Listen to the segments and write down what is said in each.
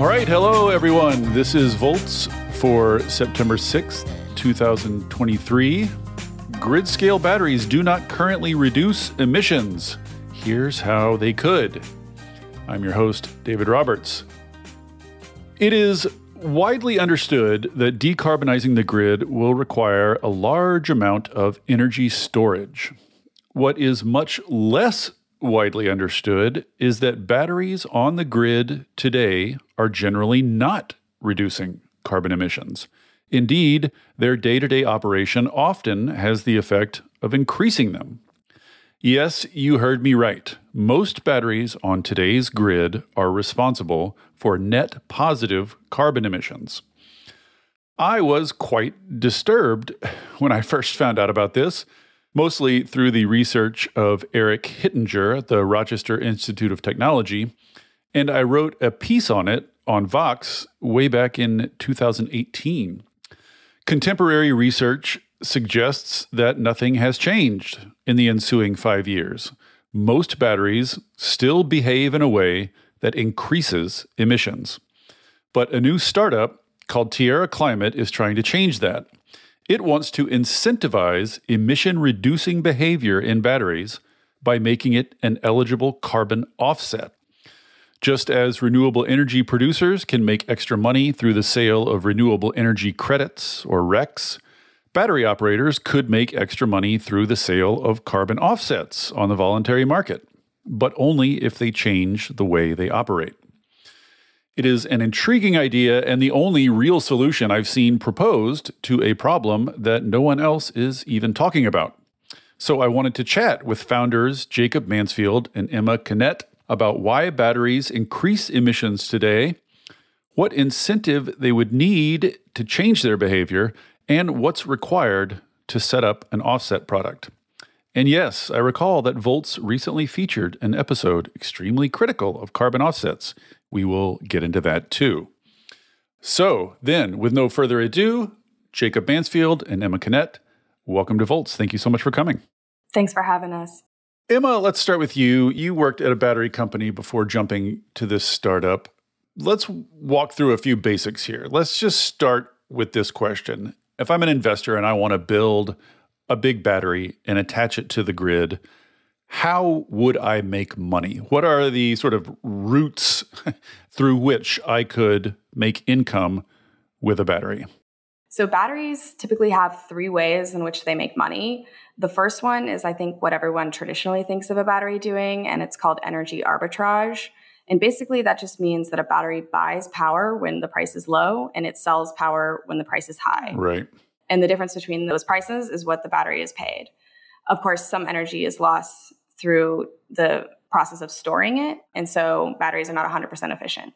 All right, hello everyone. This is Volts for September 6th, 2023. Grid scale batteries do not currently reduce emissions. Here's how they could. I'm your host, David Roberts. It is widely understood that decarbonizing the grid will require a large amount of energy storage. What is much less widely understood is that batteries on the grid today are generally not reducing carbon emissions. Indeed, their day to day operation often has the effect of increasing them. Yes, you heard me right. Most batteries on today's grid are responsible for net positive carbon emissions. I was quite disturbed when I first found out about this mostly through the research of Eric Hittinger at the Rochester Institute of Technology. And I wrote a piece on it on Vox way back in 2018. Contemporary research suggests that nothing has changed in the ensuing five years. Most batteries still behave in a way that increases emissions. But a new startup called Tierra Climate is trying to change that. It wants to incentivize emission reducing behavior in batteries by making it an eligible carbon offset. Just as renewable energy producers can make extra money through the sale of renewable energy credits or RECs, battery operators could make extra money through the sale of carbon offsets on the voluntary market, but only if they change the way they operate. It is an intriguing idea and the only real solution I've seen proposed to a problem that no one else is even talking about. So I wanted to chat with founders Jacob Mansfield and Emma Konet about why batteries increase emissions today, what incentive they would need to change their behavior, and what's required to set up an offset product. And yes, I recall that Volts recently featured an episode extremely critical of carbon offsets. We will get into that too. So, then, with no further ado, Jacob Mansfield and Emma Konet, welcome to Volts. Thank you so much for coming. Thanks for having us. Emma, let's start with you. You worked at a battery company before jumping to this startup. Let's walk through a few basics here. Let's just start with this question. If I'm an investor and I want to build a big battery and attach it to the grid, how would I make money? What are the sort of routes through which I could make income with a battery? So, batteries typically have three ways in which they make money. The first one is, I think, what everyone traditionally thinks of a battery doing, and it's called energy arbitrage. And basically, that just means that a battery buys power when the price is low and it sells power when the price is high. Right. And the difference between those prices is what the battery is paid. Of course, some energy is lost through the process of storing it. And so batteries are not 100% efficient.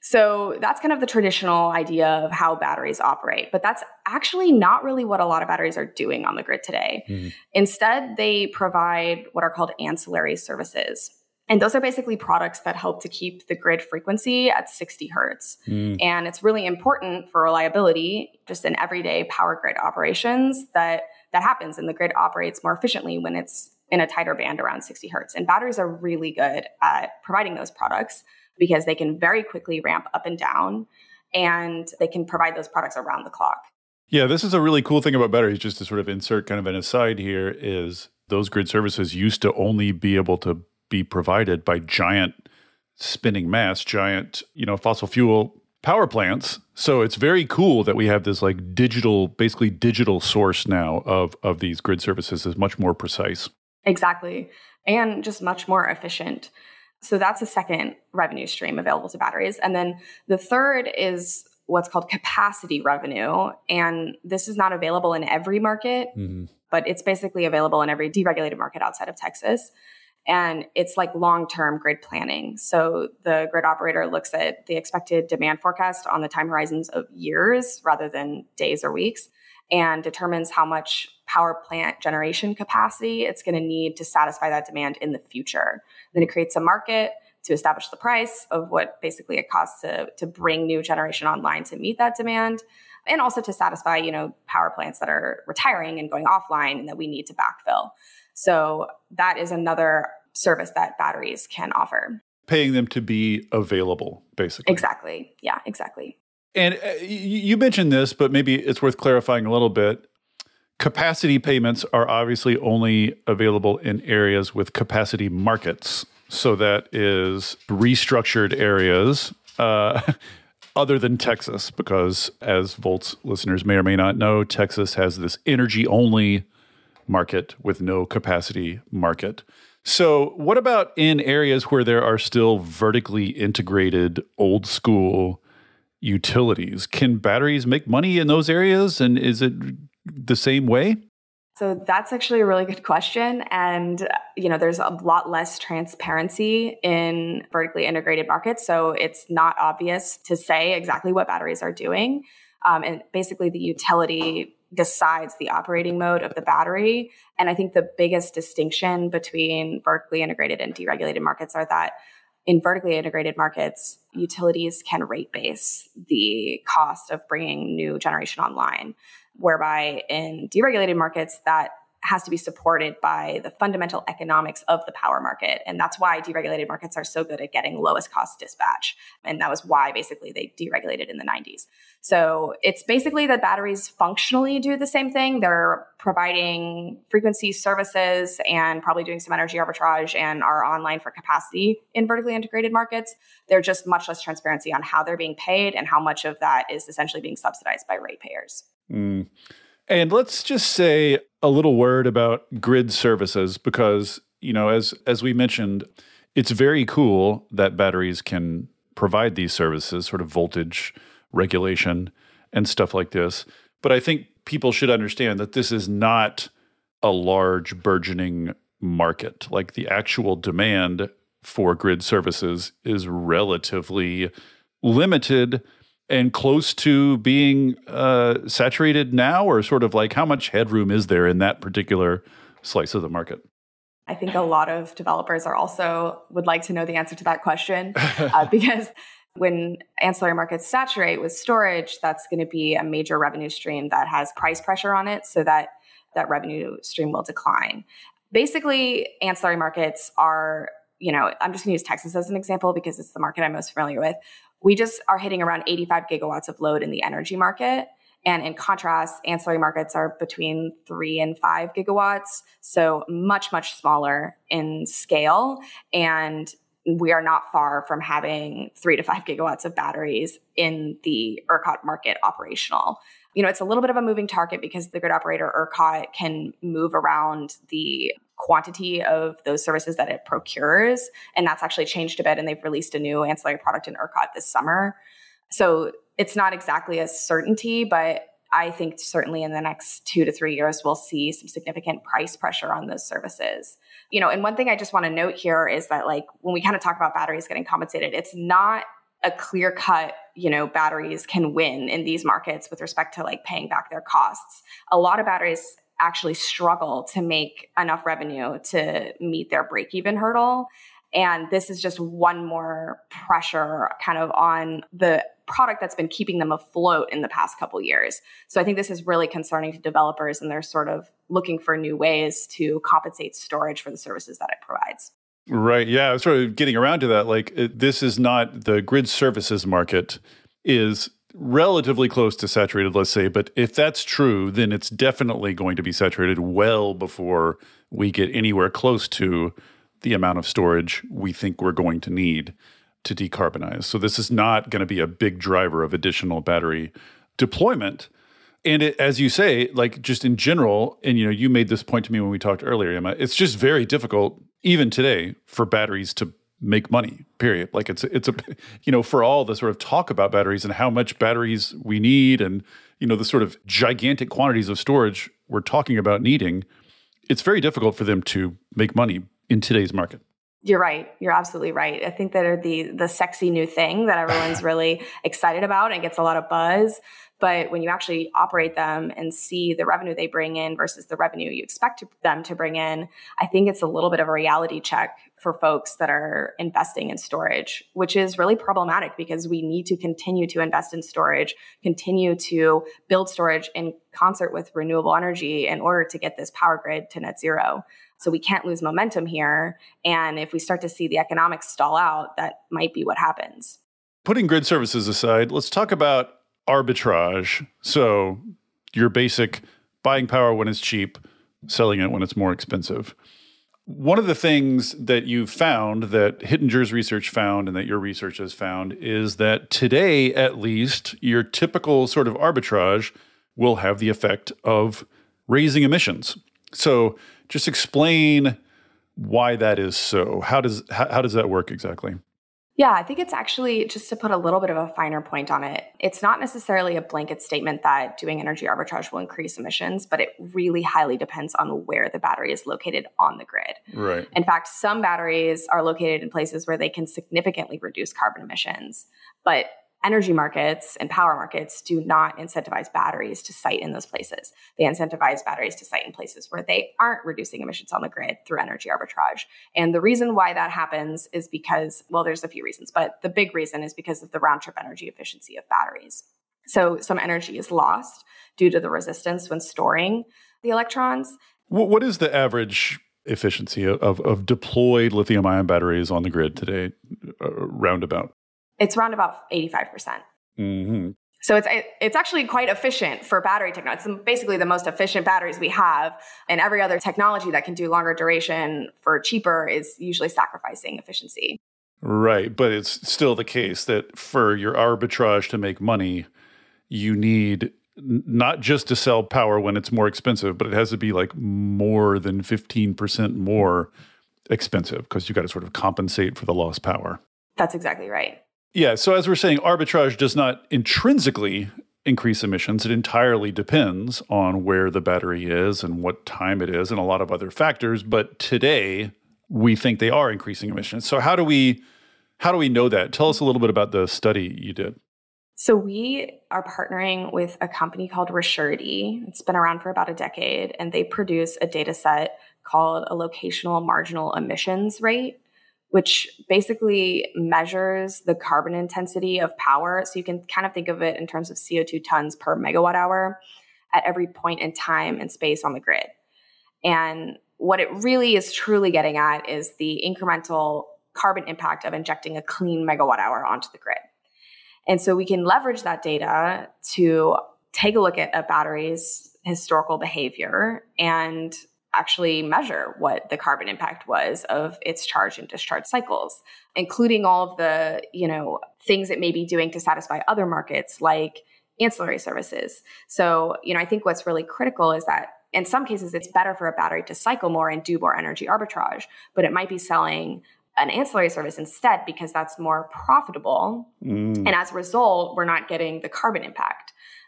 So that's kind of the traditional idea of how batteries operate. But that's actually not really what a lot of batteries are doing on the grid today. Mm-hmm. Instead, they provide what are called ancillary services. And those are basically products that help to keep the grid frequency at 60 hertz. Mm. And it's really important for reliability, just in everyday power grid operations, that that happens and the grid operates more efficiently when it's in a tighter band around 60 hertz. And batteries are really good at providing those products because they can very quickly ramp up and down and they can provide those products around the clock. Yeah, this is a really cool thing about batteries, just to sort of insert kind of an aside here, is those grid services used to only be able to be provided by giant spinning mass, giant, you know, fossil fuel power plants. So it's very cool that we have this like digital, basically digital source now of of these grid services is much more precise. Exactly. And just much more efficient. So that's a second revenue stream available to batteries. And then the third is what's called capacity revenue. And this is not available in every market, mm-hmm. but it's basically available in every deregulated market outside of Texas and it's like long-term grid planning so the grid operator looks at the expected demand forecast on the time horizons of years rather than days or weeks and determines how much power plant generation capacity it's going to need to satisfy that demand in the future then it creates a market to establish the price of what basically it costs to, to bring new generation online to meet that demand and also to satisfy you know power plants that are retiring and going offline and that we need to backfill so that is another service that batteries can offer. paying them to be available, basically. Exactly. Yeah, exactly. And uh, you mentioned this, but maybe it's worth clarifying a little bit. Capacity payments are obviously only available in areas with capacity markets. So that is restructured areas uh, other than Texas, because as Volts listeners may or may not know, Texas has this energy only market with no capacity market. So, what about in areas where there are still vertically integrated old school utilities? Can batteries make money in those areas? And is it the same way? So that's actually a really good question. And, you know, there's a lot less transparency in vertically integrated markets. So it's not obvious to say exactly what batteries are doing. Um, and basically, the utility decides the operating mode of the battery. And I think the biggest distinction between vertically integrated and deregulated markets are that in vertically integrated markets, utilities can rate base the cost of bringing new generation online whereby in deregulated markets that has to be supported by the fundamental economics of the power market. And that's why deregulated markets are so good at getting lowest cost dispatch. And that was why basically they deregulated in the 90s. So it's basically that batteries functionally do the same thing. They're providing frequency services and probably doing some energy arbitrage and are online for capacity in vertically integrated markets. They're just much less transparency on how they're being paid and how much of that is essentially being subsidized by ratepayers. Mm. And let's just say a little word about grid services because, you know, as as we mentioned, it's very cool that batteries can provide these services, sort of voltage regulation and stuff like this. But I think people should understand that this is not a large burgeoning market. Like the actual demand for grid services is relatively limited and close to being uh, saturated now, or sort of like how much headroom is there in that particular slice of the market? I think a lot of developers are also would like to know the answer to that question uh, because when ancillary markets saturate with storage, that's going to be a major revenue stream that has price pressure on it, so that that revenue stream will decline. Basically, ancillary markets are you know, I'm just going to use Texas as an example because it's the market I'm most familiar with we just are hitting around 85 gigawatts of load in the energy market. And in contrast, ancillary markets are between three and five gigawatts, so much, much smaller in scale. And we are not far from having three to five gigawatts of batteries in the ERCOT market operational. You know, it's a little bit of a moving target because the grid operator ERCOT can move around the quantity of those services that it procures. And that's actually changed a bit. And they've released a new ancillary product in ERCOT this summer. So it's not exactly a certainty, but I think certainly in the next two to three years, we'll see some significant price pressure on those services. You know, and one thing I just want to note here is that, like, when we kind of talk about batteries getting compensated, it's not a clear cut, you know, batteries can win in these markets with respect to like paying back their costs. A lot of batteries actually struggle to make enough revenue to meet their break even hurdle. And this is just one more pressure kind of on the product that's been keeping them afloat in the past couple years. So I think this is really concerning to developers and they're sort of looking for new ways to compensate storage for the services that it provides. Right. Yeah. I was Sort of getting around to that. Like, this is not the grid services market is relatively close to saturated, let's say. But if that's true, then it's definitely going to be saturated well before we get anywhere close to the amount of storage we think we're going to need to decarbonize. So this is not going to be a big driver of additional battery deployment. And it, as you say, like just in general, and you know, you made this point to me when we talked earlier, Emma. It's just very difficult, even today, for batteries to make money period like it's it's a you know for all the sort of talk about batteries and how much batteries we need and you know the sort of gigantic quantities of storage we're talking about needing it's very difficult for them to make money in today's market you're right. You're absolutely right. I think that are the the sexy new thing that everyone's really excited about and gets a lot of buzz. But when you actually operate them and see the revenue they bring in versus the revenue you expect them to bring in, I think it's a little bit of a reality check for folks that are investing in storage, which is really problematic because we need to continue to invest in storage, continue to build storage in concert with renewable energy in order to get this power grid to net zero. So we can't lose momentum here. And if we start to see the economics stall out, that might be what happens. Putting grid services aside, let's talk about arbitrage. So your basic buying power when it's cheap, selling it when it's more expensive. One of the things that you've found that Hittinger's research found and that your research has found is that today, at least, your typical sort of arbitrage will have the effect of raising emissions. So just explain why that is so. How does how, how does that work exactly? Yeah, I think it's actually just to put a little bit of a finer point on it. It's not necessarily a blanket statement that doing energy arbitrage will increase emissions, but it really highly depends on where the battery is located on the grid. Right. In fact, some batteries are located in places where they can significantly reduce carbon emissions, but energy markets and power markets do not incentivize batteries to site in those places. They incentivize batteries to site in places where they aren't reducing emissions on the grid through energy arbitrage. And the reason why that happens is because, well, there's a few reasons, but the big reason is because of the round trip energy efficiency of batteries. So some energy is lost due to the resistance when storing the electrons. What is the average efficiency of, of deployed lithium ion batteries on the grid today, uh, roundabout? It's around about 85%. percent mm hmm So it's it's actually quite efficient for battery technology. It's basically the most efficient batteries we have, and every other technology that can do longer duration for cheaper is usually sacrificing efficiency. Right, but it's still the case that for your arbitrage to make money, you need not just to sell power when it's more expensive, but it has to be like more than 15% more expensive because you got to sort of compensate for the lost power. That's exactly right. Yeah. So, as we're saying, arbitrage does not intrinsically increase emissions. It entirely depends on where the battery is and what time it is and a lot of other factors. But today, we think they are increasing emissions. So, how do we how do we know that? Tell us a little bit about the study you did. So we are partnering with a company called Resurety. It's been around for about a decade, and they produce a data set called a locational marginal emissions rate which basically measures the carbon intensity of power. So you can kind of think of it in terms of CO2 tons per megawatt hour at every point in time and space on the grid. And what it really is truly getting at is the incremental carbon impact of injecting a clean megawatt hour onto the grid. And so we can leverage that data to take a look at a battery's historical behavior and actually measure what the carbon impact was of its charge and discharge cycles, including all of the, you know, things it may be doing to satisfy other markets like ancillary services. So, you know, I think what's really critical is that in some cases it's better for a battery to cycle more and do more energy arbitrage, but it might be selling an ancillary service instead because that's more profitable. Mm. And as a result, we're not getting the carbon impact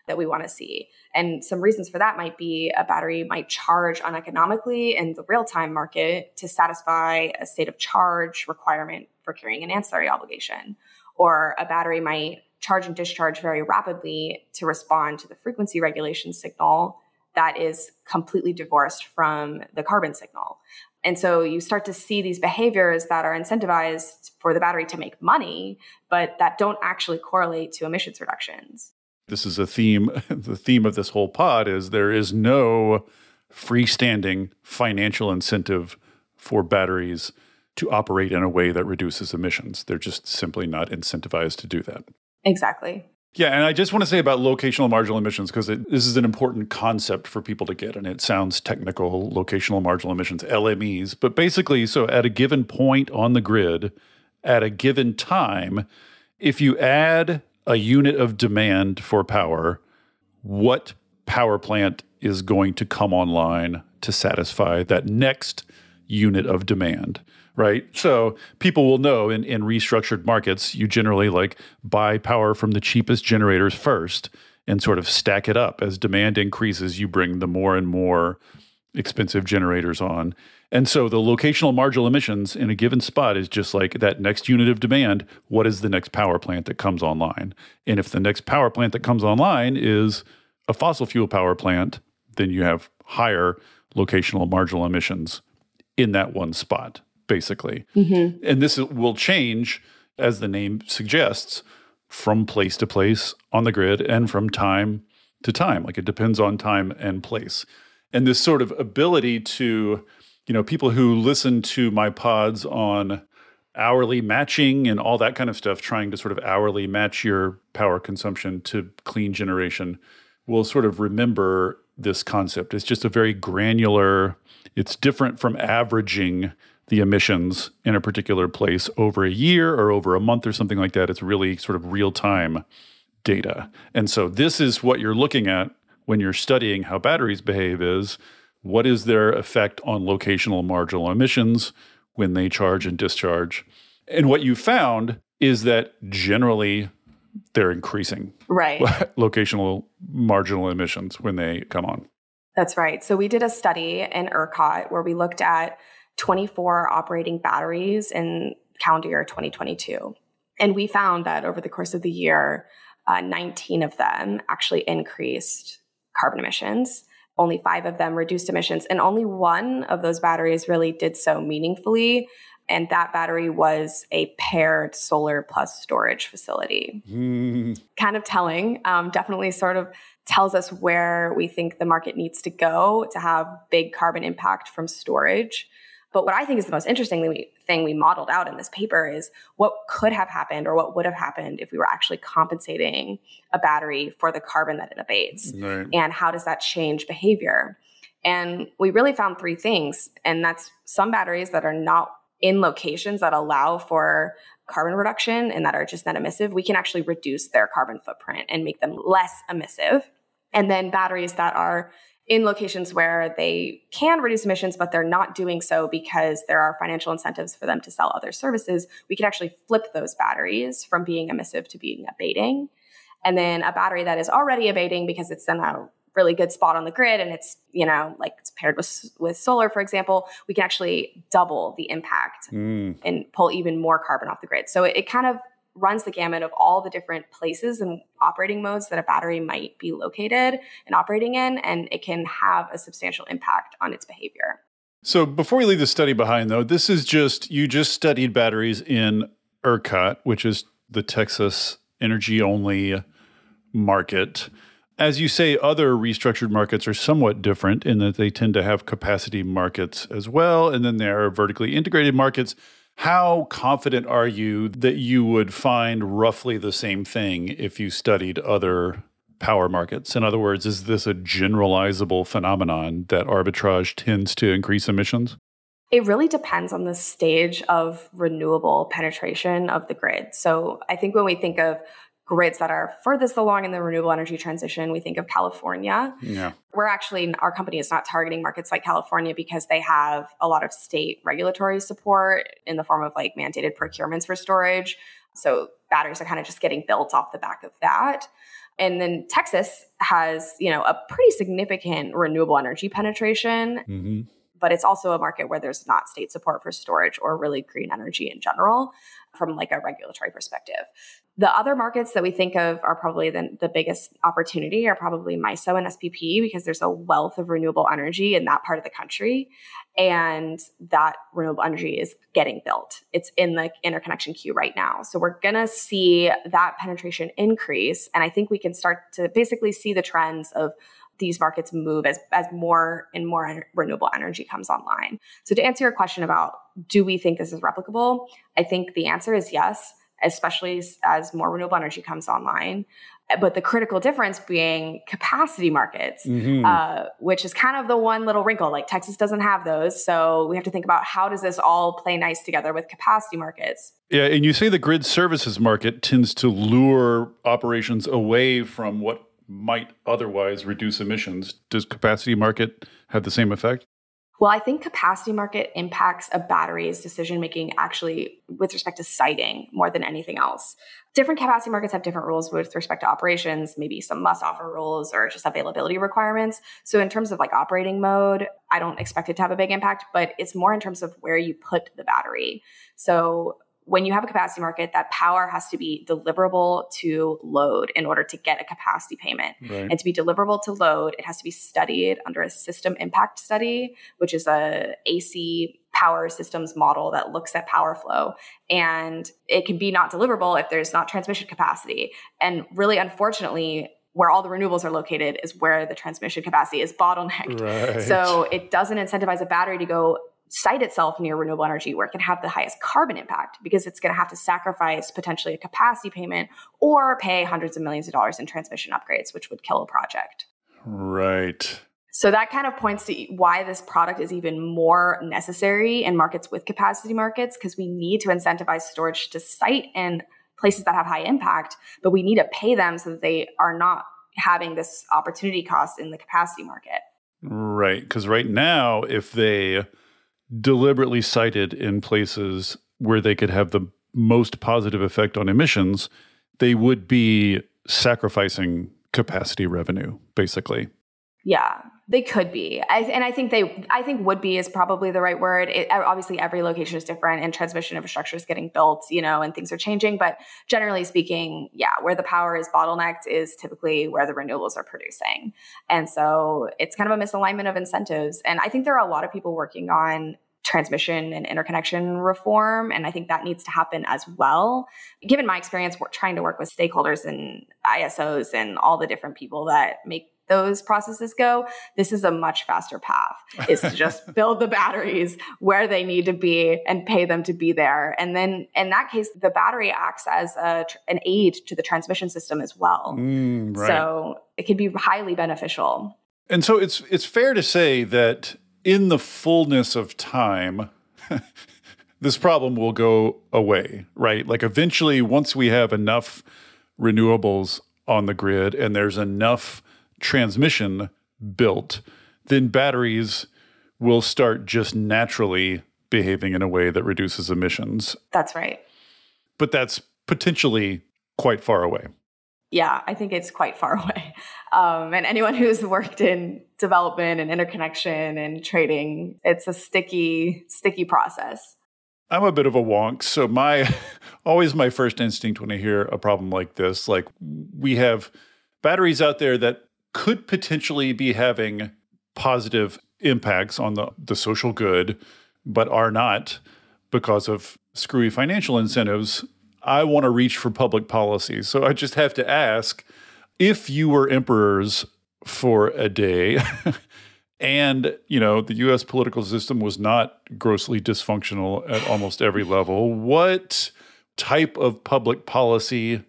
that we want to see. And some reasons for that might be a battery might charge uneconomically in the real time market to satisfy a state of charge requirement for carrying an ancillary obligation. Or a battery might charge and discharge very rapidly to respond to the frequency regulation signal that is completely divorced from the carbon signal. And so you start to see these behaviors that are incentivized for the battery to make money, but that don't actually correlate to emissions reductions this is a theme the theme of this whole pod is there is no freestanding financial incentive for batteries to operate in a way that reduces emissions. They're just simply not incentivized to do that. Exactly. Yeah and i just want to say about locational marginal emissions because this is an important concept for people to get and it sounds technical locational marginal emissions lmes but basically so at a given point on the grid at a given time if you add a unit of demand for power, what power plant is going to come online to satisfy that next unit of demand? Right. So people will know in, in restructured markets, you generally like buy power from the cheapest generators first and sort of stack it up. As demand increases, you bring the more and more expensive generators on. And so the locational marginal emissions in a given spot is just like that next unit of demand. What is the next power plant that comes online? And if the next power plant that comes online is a fossil fuel power plant, then you have higher locational marginal emissions in that one spot, basically. Mm-hmm. And this will change, as the name suggests, from place to place on the grid and from time to time. Like it depends on time and place. And this sort of ability to, you know, people who listen to my pods on hourly matching and all that kind of stuff, trying to sort of hourly match your power consumption to clean generation, will sort of remember this concept. It's just a very granular, it's different from averaging the emissions in a particular place over a year or over a month or something like that. It's really sort of real time data. And so this is what you're looking at when you're studying how batteries behave is what is their effect on locational marginal emissions when they charge and discharge. And what you found is that generally they're increasing right locational marginal emissions when they come on. That's right. So we did a study in ERCOT where we looked at 24 operating batteries in calendar year 2022. And we found that over the course of the year, uh, 19 of them actually increased carbon emissions. Only five of them reduced emissions, and only one of those batteries really did so meaningfully. And that battery was a paired solar plus storage facility. Mm. Kind of telling, um, definitely sort of tells us where we think the market needs to go to have big carbon impact from storage. But what I think is the most interesting thing we modeled out in this paper is what could have happened or what would have happened if we were actually compensating a battery for the carbon that it abates. Right. And how does that change behavior? And we really found three things. And that's some batteries that are not in locations that allow for carbon reduction and that are just net emissive, we can actually reduce their carbon footprint and make them less emissive. And then batteries that are in locations where they can reduce emissions, but they're not doing so because there are financial incentives for them to sell other services, we could actually flip those batteries from being emissive to being abating. And then a battery that is already abating because it's in a really good spot on the grid and it's, you know, like it's paired with, with solar, for example, we can actually double the impact mm. and pull even more carbon off the grid. So it, it kind of runs the gamut of all the different places and operating modes that a battery might be located and operating in, and it can have a substantial impact on its behavior. So before we leave the study behind, though, this is just you just studied batteries in ERCOT, which is the Texas energy only market. As you say, other restructured markets are somewhat different in that they tend to have capacity markets as well. And then there are vertically integrated markets how confident are you that you would find roughly the same thing if you studied other power markets? In other words, is this a generalizable phenomenon that arbitrage tends to increase emissions? It really depends on the stage of renewable penetration of the grid. So I think when we think of grids that are furthest along in the renewable energy transition, we think of California. Yeah. We're actually, our company is not targeting markets like California because they have a lot of state regulatory support in the form of like mandated procurements for storage. So batteries are kind of just getting built off the back of that. And then Texas has, you know, a pretty significant renewable energy penetration. Mm-hmm but it's also a market where there's not state support for storage or really green energy in general from like a regulatory perspective. The other markets that we think of are probably the, the biggest opportunity are probably MISO and SPP because there's a wealth of renewable energy in that part of the country. And that renewable energy is getting built. It's in the interconnection queue right now. So we're going to see that penetration increase. And I think we can start to basically see the trends of these markets move as, as more and more renewable energy comes online. So to answer your question about do we think this is replicable? I think the answer is yes, especially as more renewable energy comes online. But the critical difference being capacity markets, mm-hmm. uh, which is kind of the one little wrinkle. Like Texas doesn't have those, so we have to think about how does this all play nice together with capacity markets. Yeah, and you say the grid services market tends to lure operations away from what might otherwise reduce emissions. Does capacity market have the same effect? Well, I think capacity market impacts a battery's decision making actually with respect to siting more than anything else. Different capacity markets have different rules with respect to operations, maybe some must offer rules or just availability requirements. So, in terms of like operating mode, I don't expect it to have a big impact, but it's more in terms of where you put the battery. So, when you have a capacity market, that power has to be deliverable to load in order to get a capacity payment. Right. And to be deliverable to load, it has to be studied under a system impact study, which is a AC power systems model that looks at power flow. And it can be not deliverable if there's not transmission capacity. And really, unfortunately, where all the renewables are located is where the transmission capacity is bottlenecked. Right. So it doesn't incentivize a battery to go site itself near renewable energy where it can have the highest carbon impact because it's going to have to sacrifice potentially a capacity payment or pay hundreds of millions of dollars in transmission upgrades, which would kill a project. Right. So that kind of points to why this product is even more necessary in markets with capacity markets because we need to incentivize storage to site in places that have high impact, but we need to pay them so that they are not having this opportunity cost in the capacity market. Right. Because right now, if they deliberately sited in places where they could have the most positive effect on emissions, they would be sacrificing capacity revenue, basically. Yeah, they could be. I, and I think they, I think would be is probably the right word. It, uh, obviously, every location is different and transmission infrastructure is getting built, you know, and things are changing. But generally speaking, yeah, where the power is bottlenecked is typically where the renewables are producing. And so it's kind of a misalignment of incentives. And I think there are a lot of people working on transmission and interconnection reform. And I think that needs to happen as well. Given my experience trying to work with stakeholders and ISOs and all the different people that make those processes go, this is a much faster path is to just build the batteries where they need to be and pay them to be there. And then in that case, the battery acts as a, an aid to the transmission system as well. Mm, right. So it can be highly beneficial. And so it's it's fair to say that in the fullness of time, this problem will go away, right? Like eventually, once we have enough renewables on the grid and there's enough transmission built, then batteries will start just naturally behaving in a way that reduces emissions. That's right. But that's potentially quite far away yeah, I think it's quite far away. Um, and anyone who's worked in development and interconnection and trading, it's a sticky, sticky process. I'm a bit of a wonk, so my always my first instinct when I hear a problem like this, like we have batteries out there that could potentially be having positive impacts on the, the social good, but are not because of screwy financial incentives I want to reach for public policy. So I just have to ask if you were emperors for a day and, you know, the US political system was not grossly dysfunctional at almost every level, what type of public policy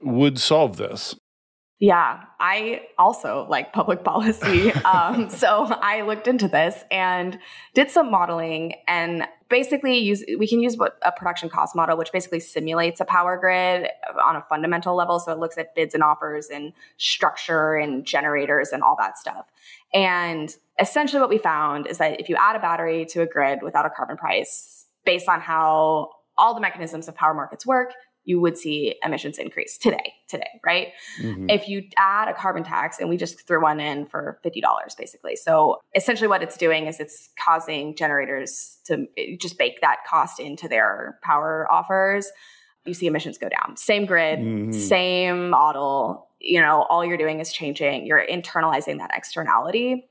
would solve this? Yeah, I also like public policy. um, so I looked into this and did some modeling and basically use we can use a production cost model which basically simulates a power grid on a fundamental level so it looks at bids and offers and structure and generators and all that stuff and essentially what we found is that if you add a battery to a grid without a carbon price based on how all the mechanisms of power markets work you would see emissions increase today, today, right? Mm-hmm. If you add a carbon tax, and we just threw one in for $50 basically. So essentially what it's doing is it's causing generators to just bake that cost into their power offers. You see emissions go down. Same grid, mm-hmm. same model. You know, all you're doing is changing, you're internalizing that externality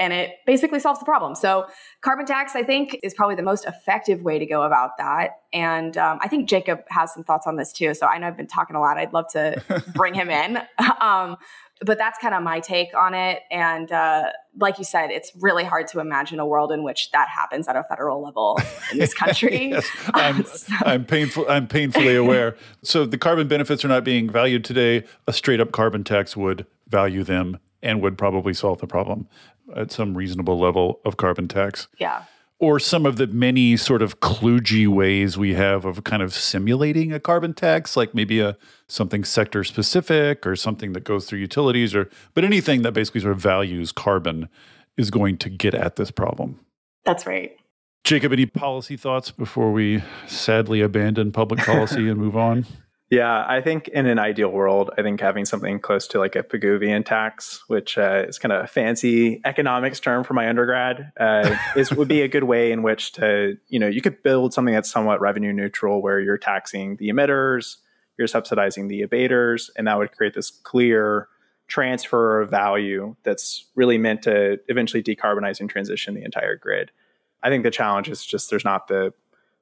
and it basically solves the problem. So, carbon tax, I think, is probably the most effective way to go about that. And um, I think Jacob has some thoughts on this too. So, I know I've been talking a lot. I'd love to bring him in. Um, but that's kind of my take on it. And uh, like you said, it's really hard to imagine a world in which that happens at a federal level in this country. yes, I'm, so. I'm, painful. I'm painfully aware. So the carbon benefits are not being valued today. A straight up carbon tax would value them and would probably solve the problem at some reasonable level of carbon tax. Yeah. Or some of the many sort of kludgy ways we have of kind of simulating a carbon tax, like maybe a something sector specific or something that goes through utilities or but anything that basically sort of values carbon is going to get at this problem. That's right. Jacob, any policy thoughts before we sadly abandon public policy and move on? Yeah, I think in an ideal world, I think having something close to like a Pigouvian tax, which uh, is kind of a fancy economics term for my undergrad, uh, is would be a good way in which to you know you could build something that's somewhat revenue neutral, where you're taxing the emitters, you're subsidizing the abaters, and that would create this clear transfer of value that's really meant to eventually decarbonize and transition the entire grid. I think the challenge is just there's not the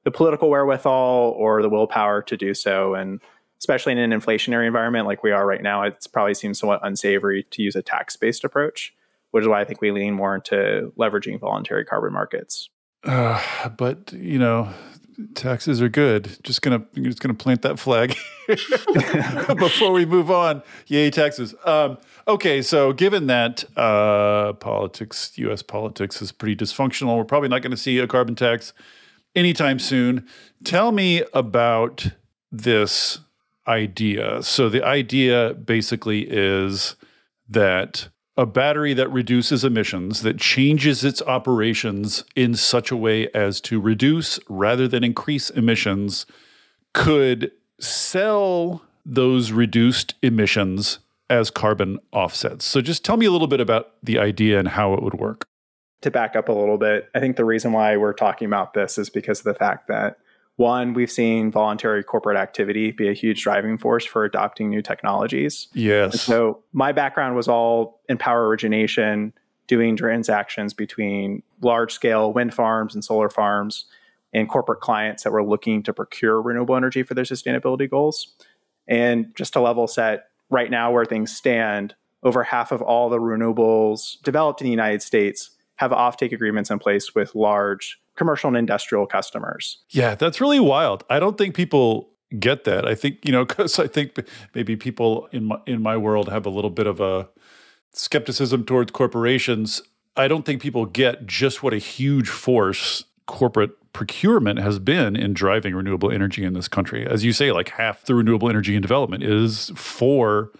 the political wherewithal or the willpower to do so, and especially in an inflationary environment like we are right now, it probably seems somewhat unsavory to use a tax based approach, which is why I think we lean more into leveraging voluntary carbon markets. Uh, but you know, taxes are good. Just gonna just gonna plant that flag before we move on. Yay, taxes. Um, okay, so given that uh, politics, U.S. politics is pretty dysfunctional, we're probably not going to see a carbon tax anytime soon. Tell me about this idea. So the idea basically is that a battery that reduces emissions, that changes its operations in such a way as to reduce rather than increase emissions, could sell those reduced emissions as carbon offsets. So just tell me a little bit about the idea and how it would work. To back up a little bit, I think the reason why we're talking about this is because of the fact that one, we've seen voluntary corporate activity be a huge driving force for adopting new technologies. Yes. And so my background was all in power origination, doing transactions between large scale wind farms and solar farms and corporate clients that were looking to procure renewable energy for their sustainability goals. And just to level set, right now where things stand, over half of all the renewables developed in the United States have offtake agreements in place with large commercial and industrial customers. Yeah, that's really wild. I don't think people get that. I think, you know, cuz I think maybe people in my in my world have a little bit of a skepticism towards corporations. I don't think people get just what a huge force corporate procurement has been in driving renewable energy in this country. As you say, like half the renewable energy in development is for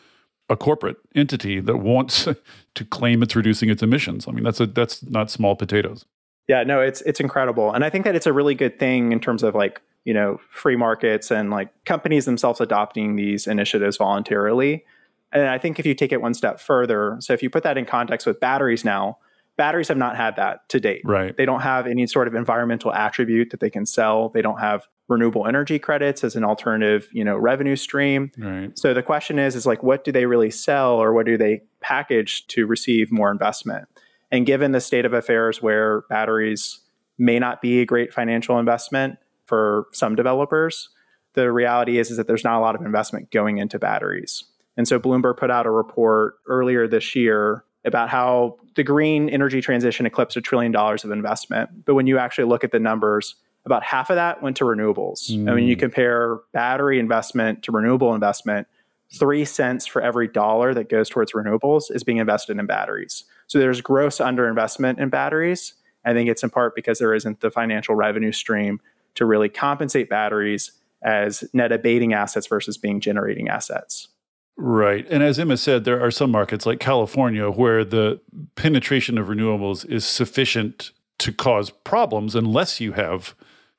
a corporate entity that wants to claim it's reducing its emissions. I mean, that's a that's not small potatoes. Yeah, no, it's it's incredible. And I think that it's a really good thing in terms of like, you know, free markets and like companies themselves adopting these initiatives voluntarily. And I think if you take it one step further, so if you put that in context with batteries now, batteries have not had that to date. Right. They don't have any sort of environmental attribute that they can sell. They don't have renewable energy credits as an alternative, you know, revenue stream. Right. So the question is is like what do they really sell or what do they package to receive more investment? And given the state of affairs where batteries may not be a great financial investment for some developers, the reality is, is that there's not a lot of investment going into batteries. And so Bloomberg put out a report earlier this year about how the green energy transition eclipsed a trillion dollars of investment. But when you actually look at the numbers, about half of that went to renewables. Mm. And when you hmm. compare battery investment to renewable investment, three cents for every dollar that goes towards renewables is being invested in batteries. So there's gross underinvestment in batteries. I think it's in part because there isn't the financial revenue stream to really compensate batteries as net abating assets versus being generating assets. Right. And as Emma said, there are some markets like California where the penetration of renewables is sufficient to cause problems unless you have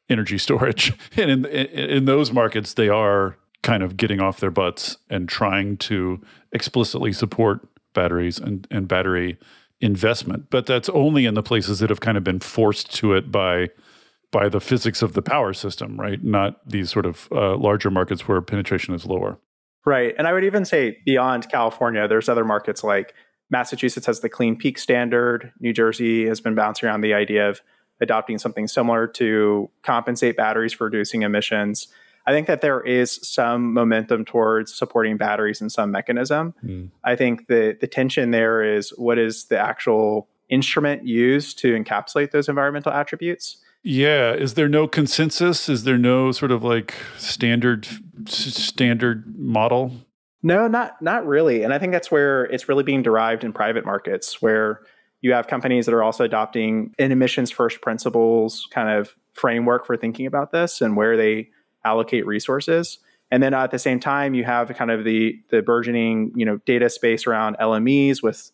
energy storage. And in, in, those markets, they are kind of getting off their butts and trying to explicitly support batteries and, and battery investment. But that's only in the places that have kind of been forced to it by by the physics of the power system, right? Not these sort of uh, larger markets where penetration is lower. Right. And I would even say beyond California, there's other markets like Massachusetts has the clean peak standard. New Jersey has been bouncing around the idea of adopting something similar to compensate batteries for reducing emissions. I think that there is some momentum towards supporting batteries in some mechanism. Mm. I think the the tension there is what is the actual instrument used to encapsulate those environmental attributes. Yeah, is there no consensus? Is there no sort of like standard standard model? No, not not really. And I think that's where it's really being derived in private markets where you have companies that are also adopting an emissions first principles kind of framework for thinking about this and where they allocate resources. And then uh, at the same time, you have kind of the the burgeoning, you know, data space around LMEs with,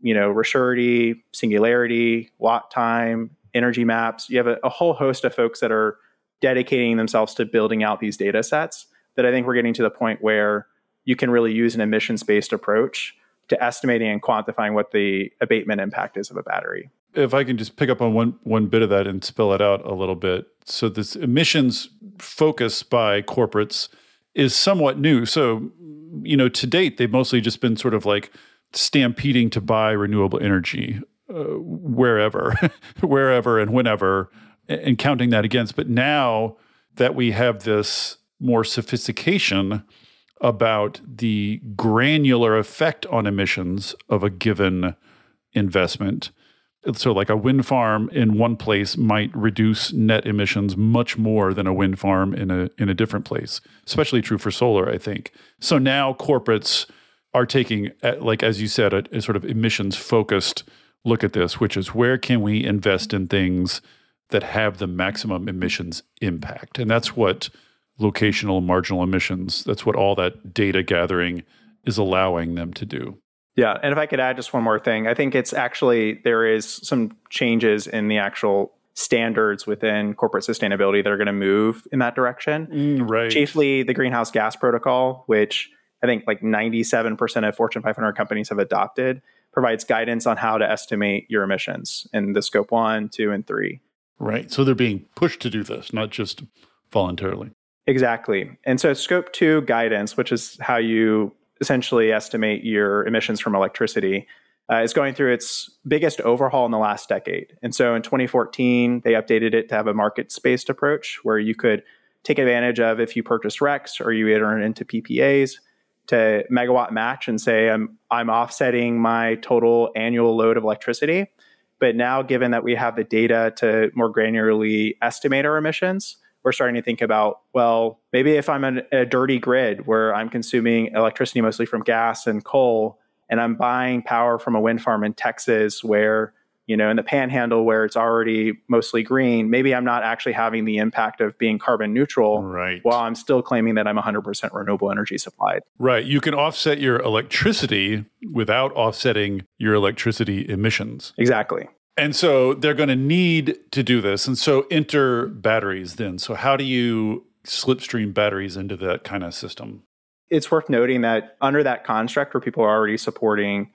you know, Resurety, Singularity, Watt Time, Energy Maps. You have a, a whole host of folks that are dedicating themselves to building out these data sets that I think we're getting to the point where you can really use an emissions based approach to estimating and quantifying what the abatement impact is of a battery. If I can just pick up on one one bit of that and spell it out a little bit. So this emissions focus by corporates is somewhat new. So, you know, to date they've mostly just been sort of like stampeding to buy renewable energy uh, wherever, wherever and whenever and counting that against. But now that we have this more sophistication about the granular effect on emissions of a given investment. So, like a wind farm in one place might reduce net emissions much more than a wind farm in a in a different place. Especially true for solar, I think. So now corporates are taking, like as you said, a, a sort of emissions focused look at this, which is where can we invest in things that have the maximum emissions impact, and that's what locational marginal emissions. That's what all that data gathering is allowing them to do. Yeah, and if I could add just one more thing, I think it's actually there is some changes in the actual standards within corporate sustainability that are going to move in that direction. Mm, right. Chiefly the greenhouse gas protocol, which I think like 97% of Fortune 500 companies have adopted, provides guidance on how to estimate your emissions in the scope 1, 2 and 3. Right. So they're being pushed to do this, not just voluntarily. Exactly. And so scope two guidance, which is how you essentially estimate your emissions from electricity, uh, is going through its biggest overhaul in the last decade. And so in 2014, they updated it to have a market based approach where you could take advantage of if you purchase RECs or you enter into PPAs to megawatt match and say, I'm, I'm offsetting my total annual load of electricity. But now, given that we have the data to more granularly estimate our emissions, we're starting to think about well maybe if i'm in a dirty grid where i'm consuming electricity mostly from gas and coal and i'm buying power from a wind farm in texas where you know in the panhandle where it's already mostly green maybe i'm not actually having the impact of being carbon neutral right. while i'm still claiming that i'm 100% renewable energy supplied right. You can offset your electricity without offsetting your electricity emissions. Exactly and so they're going to need to do this. And so enter batteries then. So, how do you slipstream batteries into that kind of system? It's worth noting that under that construct where people are already supporting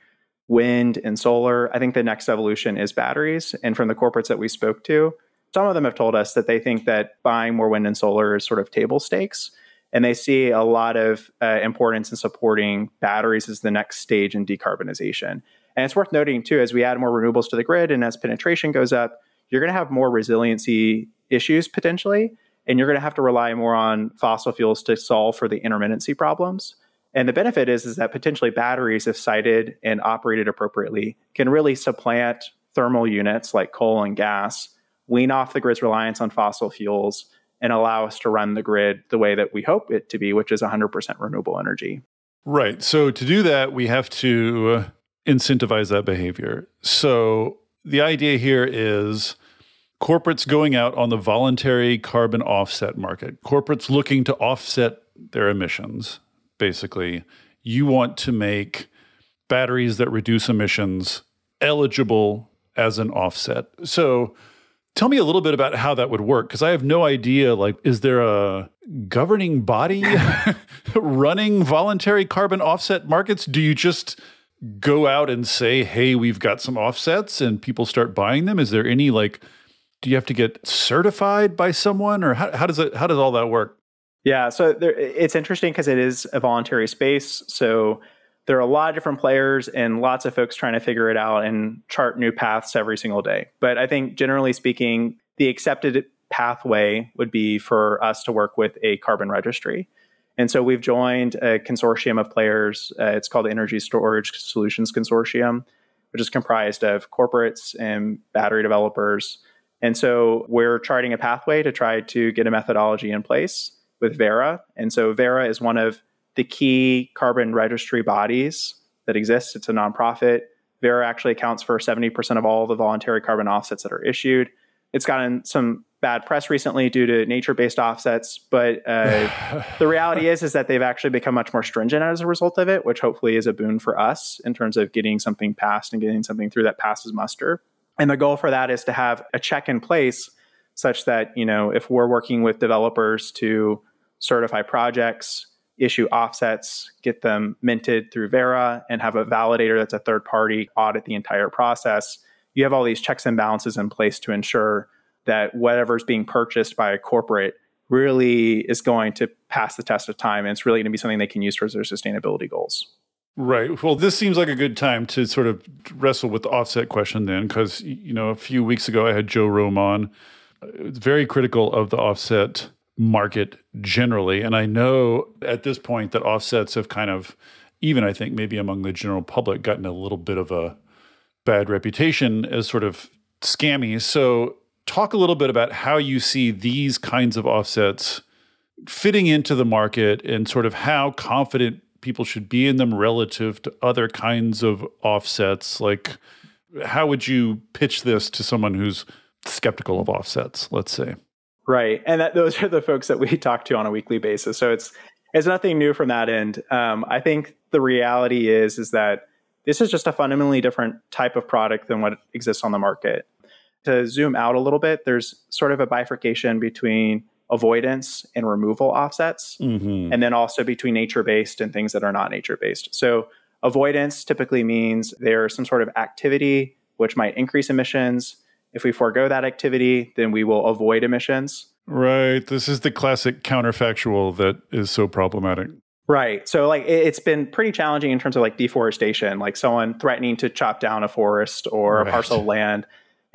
wind and solar, I think the next evolution is batteries. And from the corporates that we spoke to, some of them have told us that they think that buying more wind and solar is sort of table stakes. And they see a lot of uh, importance in supporting batteries as the next stage in decarbonization. And it's worth noting too, as we add more renewables to the grid and as penetration goes up, you're going to have more resiliency issues potentially, and you're going to have to rely more on fossil fuels to solve for the intermittency problems. And the benefit is, is that potentially batteries, if sited and operated appropriately, can really supplant thermal units like coal and gas, wean off the grid's reliance on fossil fuels, and allow us to run the grid the way that we hope it to be, which is 100% renewable energy. Right. So to do that, we have to uh, incentivize that behavior. So the idea here is corporates going out on the voluntary carbon offset market, corporates looking to offset their emissions, basically. You want to make batteries that reduce emissions eligible as an offset. So tell me a little bit about how that would work because I have no idea like is there a governing body running voluntary carbon offset markets? Do you just go out and say, hey, we've got some offsets and people start buying them? Is there any like, do you have to get certified by someone or how, how does it, how does all that work? Yeah, so there, it's interesting because it is a voluntary space. So there are a lot of different players and lots of folks trying to figure it out and chart new paths every single day. But I think generally speaking, the accepted pathway would be for us to work with a carbon registry. And so we've joined a consortium of players. Uh, it's called the Energy Storage Solutions Consortium, which is comprised of corporates and battery developers. And so we're charting a pathway to try to get a methodology in place with Verra. And so Verra is one of the key carbon registry bodies that exists. It's a nonprofit. Verra actually accounts for 70% of all the voluntary carbon offsets that are issued. It's gotten some bad press recently due to nature-based offsets, but uh, the reality is is that they've actually become much more stringent as a result of it, which hopefully is a boon for us in terms of getting something passed and getting something through that passes muster. And the goal for that is to have a check in place such that, you know, if we're working with developers to certify projects, issue offsets, get them minted through Verra, and have a validator that's a third party audit the entire process. You have all these checks and balances in place to ensure that whatever's being purchased by a corporate really is going to pass the test of time and it's really going to be something they can use towards their sustainability goals. Right. Well, this seems like a good time to sort of wrestle with the offset question then, because, you know, a few weeks ago I had Joe Romm on. It's very critical of the offset market generally. And I know at this point that offsets have kind of, even I think maybe among the general public, gotten a little bit of a bad reputation as sort of scammy. So, talk a little bit about how you see these kinds of offsets fitting into the market and sort of how confident people should be in them relative to other kinds of offsets. Like, how would you pitch this to someone who's skeptical of offsets, let's say? Right, and that, those are the folks that we talk to on a weekly basis. So it's it's nothing new from that end. Um, I think the reality is is that this is just a fundamentally different type of product than what exists on the market. To zoom out a little bit, there's sort of a bifurcation between avoidance and removal offsets, mm-hmm. and then also between nature based and things that are not nature based. So, avoidance typically means there's some sort of activity which might increase emissions if we forego that activity, then we will avoid emissions. Right. This is the classic counterfactual that is so problematic. Right. So, like, it's been pretty challenging in terms of like deforestation, like someone threatening to chop down a forest or right. a parcel of land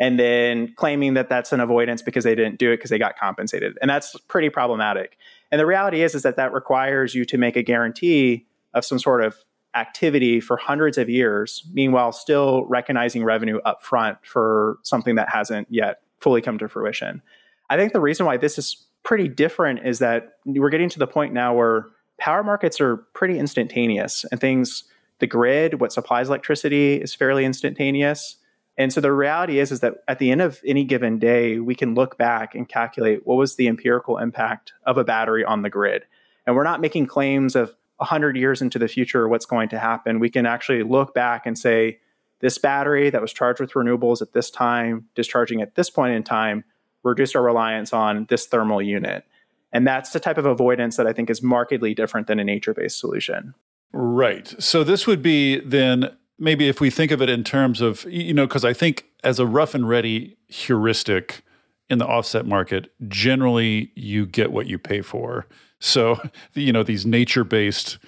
and then claiming that that's an avoidance because they didn't do it because they got compensated. And that's pretty problematic. And the reality is, is that that requires you to make a guarantee of some sort of activity for hundreds of years, meanwhile still recognizing revenue up front for something that hasn't yet fully come to fruition. I think the reason why this is pretty different is that we're getting to the point now where power markets are pretty instantaneous and things the grid what supplies electricity is fairly instantaneous and so the reality is is that at the end of any given day we can look back and calculate what was the empirical impact of a battery on the grid and we're not making claims of 100 years into the future what's going to happen, we can actually look back and say, this battery that was charged with renewables at this time, discharging at this point in time, reduced our reliance on this thermal unit. And that's the type of avoidance that I think is markedly different than a nature based solution. Right. So this would be then maybe if we think of it in terms of, you know, because I think as a rough and ready heuristic in the offset market, generally you get what you pay for. So, you know, these nature based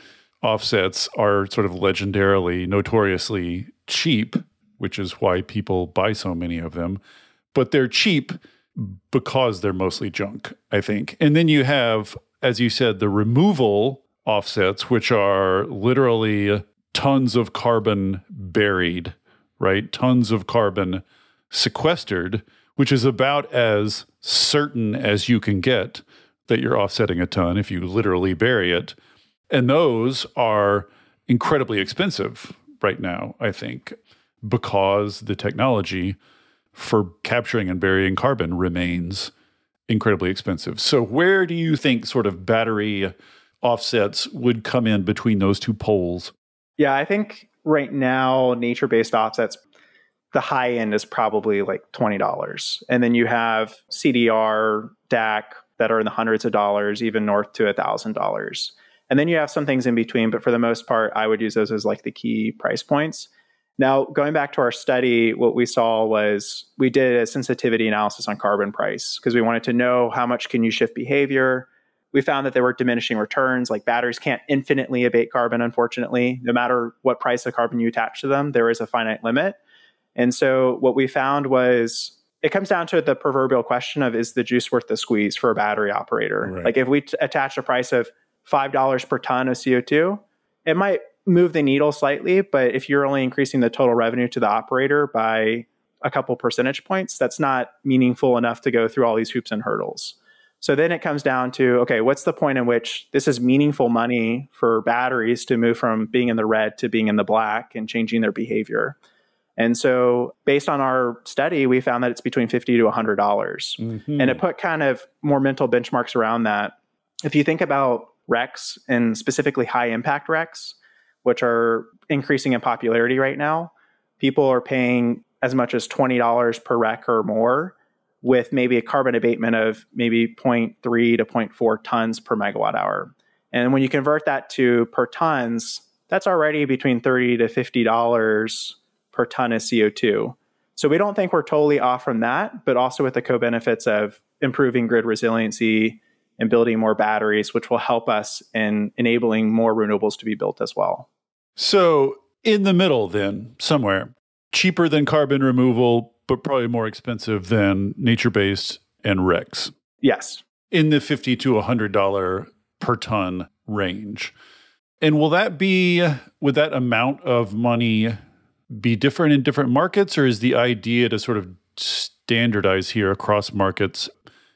offsets are sort of legendarily, notoriously cheap, which is why people buy so many of them. But they're cheap because they're mostly junk, I think. And then you have, as you said, the removal offsets, which are literally tons of carbon buried, right? Tons of carbon sequestered, which is about as certain as you can get that you're offsetting a ton if you literally bury it. And those are incredibly expensive right now, I think, because the technology for capturing and burying carbon remains incredibly expensive. So, where do you think sort of battery offsets would come in between those two poles? Yeah, I think right now, nature based offsets, the high end is probably like $20. And then you have CDR, DAC, that are in the hundreds of dollars, even north to a thousand dollars. And then you have some things in between, but for the most part, I would use those as like the key price points. Now, going back to our study, what we saw was we did a sensitivity analysis on carbon price because we wanted to know how much can you shift behavior. We found that there were diminishing returns, like batteries can't infinitely abate carbon, unfortunately. No matter what price of carbon you attach to them, there is a finite limit. And so what we found was it comes down to the proverbial question of is the juice worth the squeeze for a battery operator? Right. Like if we t- attach a price of $5 per ton of CO2, it might move the needle slightly, but if you're only increasing the total revenue to the operator by a couple percentage points, that's not meaningful enough to go through all these hoops and hurdles. So then it comes down to okay, what's the point in which this is meaningful money for batteries to move from being in the red to being in the black and changing their behavior? And so, based on our study, we found that it's between fifty to hundred dollars, mm-hmm. and it put kind of more mental benchmarks around that. If you think about RECs and specifically high impact RECs, which are increasing in popularity right now, people are paying as much as $20 per REC or more with maybe a carbon abatement of maybe 0.3 to 0.4 tons per megawatt hour. And when you convert that to per tons, that's already between 30 to $50 per ton of CO2. So we don't think we're totally off from that, but also with the co benefits of improving grid resiliency and building more batteries, which will help us in enabling more renewables to be built as well. So, in the middle, then, somewhere, cheaper than carbon removal, but probably more expensive than nature based and RECs. Yes. In the 50 to $100 per ton range. And will that be, would that amount of money be different in different markets, or is the idea to sort of standardize here across markets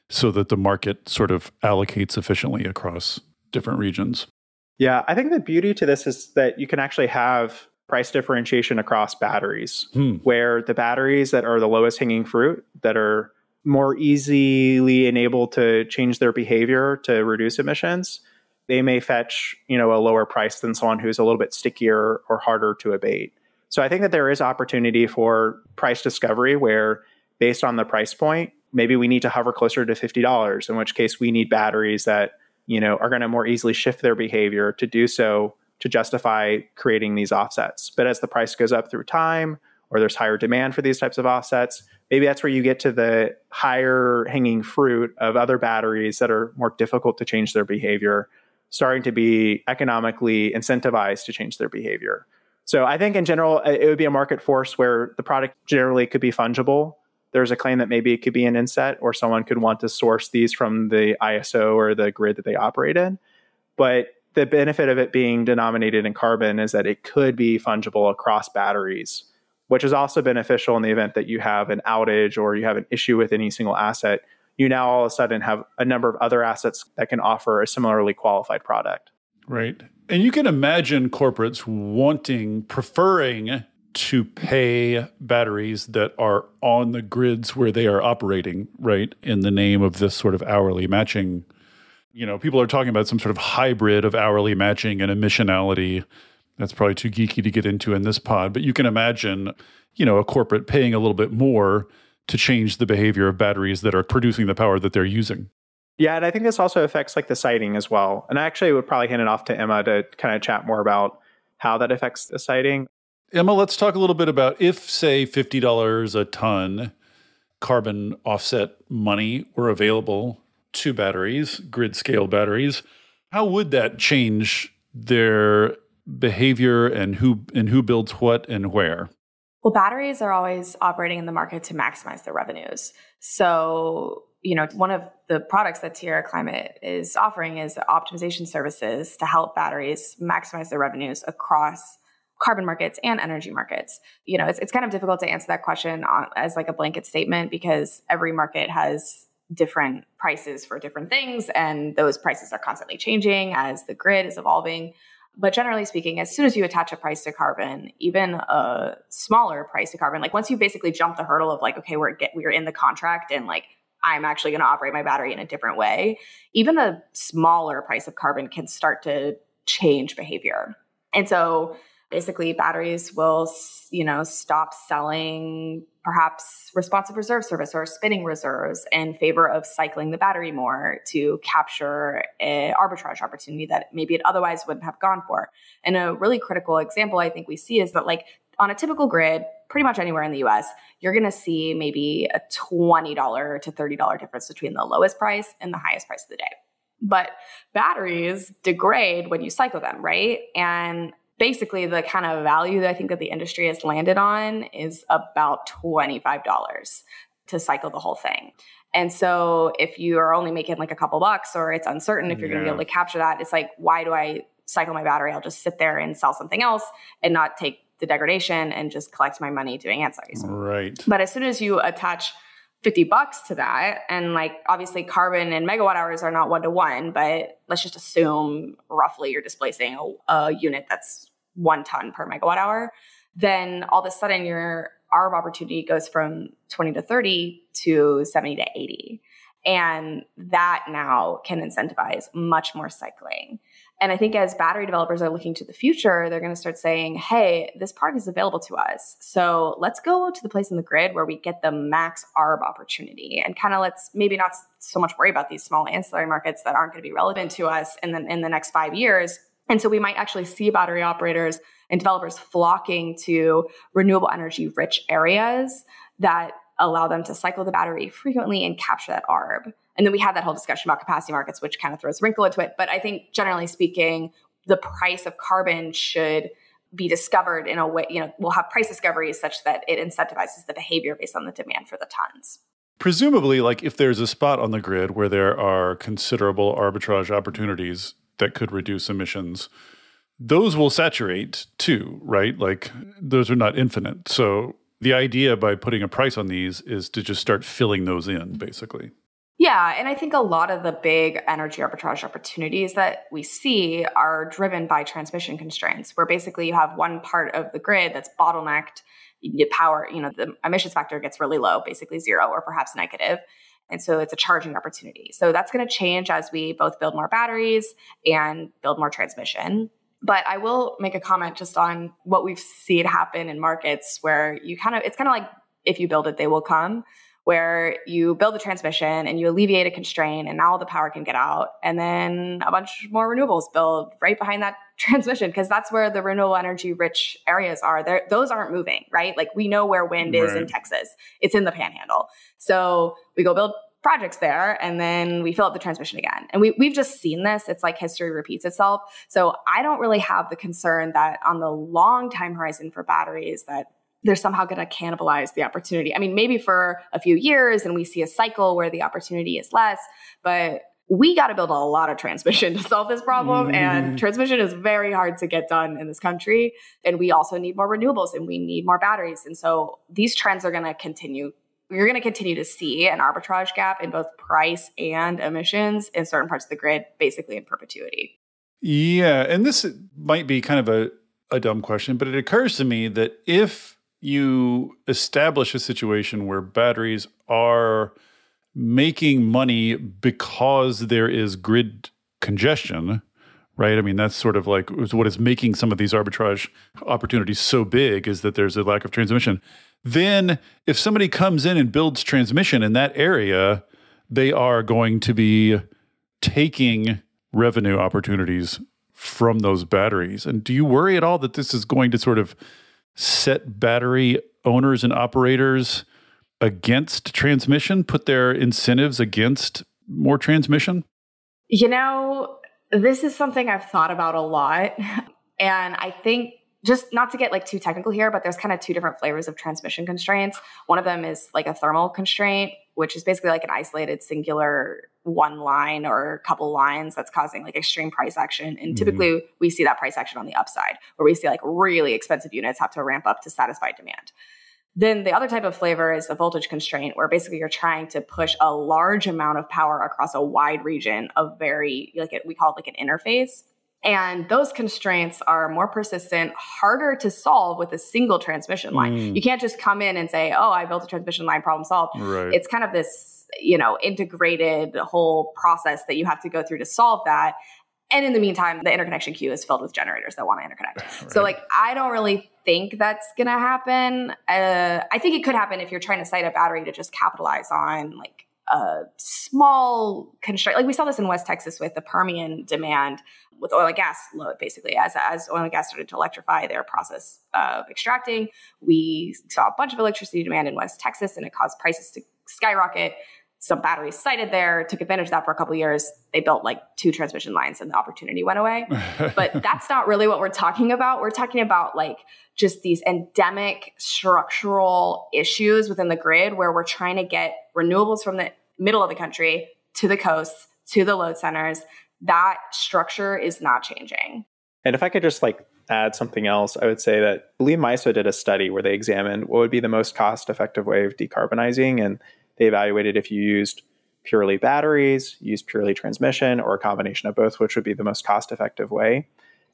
so that the market sort of allocates efficiently across different regions? Yeah, I think the beauty to this is that you can actually have price differentiation across batteries, hmm. where the batteries that are the lowest hanging fruit, that are more easily enabled to change their behavior to reduce emissions, they may fetch, you know, a lower price than someone who's a little bit stickier or harder to abate. So I think that there is opportunity for price discovery where based on the price point, maybe we need to hover closer to $50, in which case we need batteries that, you know, are going to more easily shift their behavior to do so to justify creating these offsets. But as the price goes up through time or there's higher demand for these types of offsets, maybe that's where you get to the higher hanging fruit of other batteries that are more difficult to change their behavior starting to be economically incentivized to change their behavior. So I think in general, uh, it would be a market force where the product generally could be fungible. There's a claim that maybe it could be an inset or someone could want to source these from the ISO or the grid that they operate in. But the benefit of it being denominated in carbon is that it could be fungible across batteries, which is also beneficial in the event that you have an outage or you have an issue with any single asset. You now all of a sudden have a number of other assets that can offer a similarly qualified product. Right. And you can imagine corporates wanting, preferring to pay batteries that are on the grids where they are operating, right? In the name of this sort of hourly matching. You know, people are talking about some sort of hybrid of hourly matching and emissionality. That's probably too geeky to get into in this pod, but you can imagine, you know, a corporate paying a little bit more to change the behavior of batteries that are producing the power that they're using. Yeah, and I think this also affects like the siting as well. And I actually would probably hand it off to Emma to kind of chat more about how that affects the siting. Emma, let's talk a little bit about if, say, $50 a ton carbon offset money were available to batteries, grid scale batteries, how would that change their behavior and who and who builds what and where? Well, batteries are always operating in the market to maximize their revenues. So you know, one of the products that Tierra Climate is offering is optimization services to help batteries maximize their revenues across carbon markets and energy markets. You know, it's, it's kind of difficult to answer that question on, as like a blanket statement because every market has different prices for different things and those prices are constantly changing as the grid is evolving. But generally speaking, as soon as you attach a price to carbon, even a smaller price to carbon, like once you basically jump the hurdle of like, okay, we're get we're in the contract and like I'm actually going to operate my battery in a different way, even a smaller price of carbon can start to change behavior. And so basically batteries will you know stop selling perhaps responsive reserve service or spinning reserves in favor of cycling the battery more to capture an arbitrage opportunity that maybe it otherwise wouldn't have gone for and a really critical example i think we see is that like on a typical grid pretty much anywhere in the US, you're going to see maybe a $20 to $30 difference between the lowest price and the highest price of the day. But batteries degrade when you cycle them, right? And basically the kind of value that I think that the industry has landed on is about $25 to cycle the whole thing. And so if you are only making like a couple bucks or it's uncertain if you're yeah. going to be able to capture that, it's like, why do I cycle my battery? I'll just sit there and sell something else and not take the degradation and just collect my money doing ancillaries. Right. But as soon as you attach 50 bucks to that, and like obviously carbon and megawatt hours are not one to one, but let's just assume roughly you're displacing a, a unit that's one ton per megawatt hour, then all of a sudden your arb opportunity goes from 20 to 30 to 70 to 80. And that now can incentivize much more cycling. And I think as battery developers are looking to the future, they're going to start saying, hey, this product is available to us. So let's go to the place in the grid where we get the max ARB opportunity and kind of let's maybe not so much worry about these small ancillary markets that aren't going to be relevant to us in the, in the next five years. And so we might actually see battery operators and developers flocking to renewable energy rich areas that allow them to cycle the battery frequently and capture that ARB. And then we had that whole discussion about capacity markets, which kind of throws a wrinkle into it. But I think generally speaking, the price of carbon should be discovered in a way, you know, we'll have price discoveries such that it incentivizes the behavior based on the demand for the tons. Presumably, like if there's a spot on the grid where there are considerable arbitrage opportunities that could reduce emissions, those will saturate too, right? Like those are not infinite. So the idea by putting a price on these is to just start filling those in, basically. Yeah, and I think a lot of the big energy arbitrage opportunities that we see are driven by transmission constraints, where basically you have one part of the grid that's bottlenecked. You get power, you know, the emissions factor gets really low, basically zero or perhaps negative. And so it's a charging opportunity. So that's going to change as we both build more batteries and build more transmission. But I will make a comment just on what we've seen happen in markets where you kind of, it's kind of like if you build it, they will come, where you build the transmission and you alleviate a constraint and now all the power can get out. And then a bunch more renewables build right behind that transmission because that's where the renewable energy rich areas are. They're, those aren't moving, right? Like we know where wind right. is in Texas, it's in the panhandle. So we go build projects there and then we fill up the transmission again. And we, we've just seen this. It's like history repeats itself. So I don't really have the concern that on the long time horizon for batteries that they're somehow going to cannibalize the opportunity. I mean, maybe for a few years and we see a cycle where the opportunity is less, but we got to build a lot of transmission to solve this problem. Mm. And transmission is very hard to get done in this country. And we also need more renewables and we need more batteries. And so these trends are going to continue you're going to continue to see an arbitrage gap in both price and emissions in certain parts of the grid, basically in perpetuity. Yeah. And this might be kind of a, a dumb question, but it occurs to me that if you establish a situation where batteries are making money because there is grid congestion, right? I mean, that's sort of like what is making some of these arbitrage opportunities so big is that there's a lack of transmission. Then, if somebody comes in and builds transmission in that area, they are going to be taking revenue opportunities from those batteries. And do you worry at all that this is going to sort of set battery owners and operators against transmission, put their incentives against more transmission? You know, this is something I've thought about a lot. And I think just not to get like too technical here, but there's kind of two different flavors of transmission constraints. One of them is like a thermal constraint, which is basically like an isolated singular one line or couple lines that's causing like extreme price action. And mm-hmm. typically mm-hmm. we see that price action on the upside, where we see like really expensive units have to ramp up to satisfy demand. Then the other type of flavor is the voltage constraint, where basically you're trying to push a large amount of power across a wide region of very, like it, we call it like an interface. And those constraints are more persistent, harder to solve with a single transmission line. Mm. You can't just come in and say, oh, I built a transmission line, problem solved. Right. It's kind of this, you know, integrated whole process that you have to go through to solve that. And in the meantime, the interconnection queue is filled with generators that want to interconnect. Right. So, like, I don't really think that's going to happen. Uh, I think it could happen if you're trying to site a battery to just capitalize on like a small constraint. Like we saw this in West Texas with the Permian demand with oil and gas load, basically. As, as oil and gas started to electrify their process of extracting, we saw a bunch of electricity demand in West Texas and it caused prices to skyrocket. Some batteries sited there, took advantage of that for a couple years. They built like two transmission lines and the opportunity went away. but that's not really what we're talking about. We're talking about like just these endemic structural issues within the grid where we're trying to get renewables from the middle of the country to the coasts, to the load centers. That structure is not changing. And if I could just like add something else, I would say that I MISO did a study where they examined what would be the most cost effective way of decarbonizing. And they evaluated if you used purely batteries, used purely transmission, or a combination of both, which would be the most cost effective way.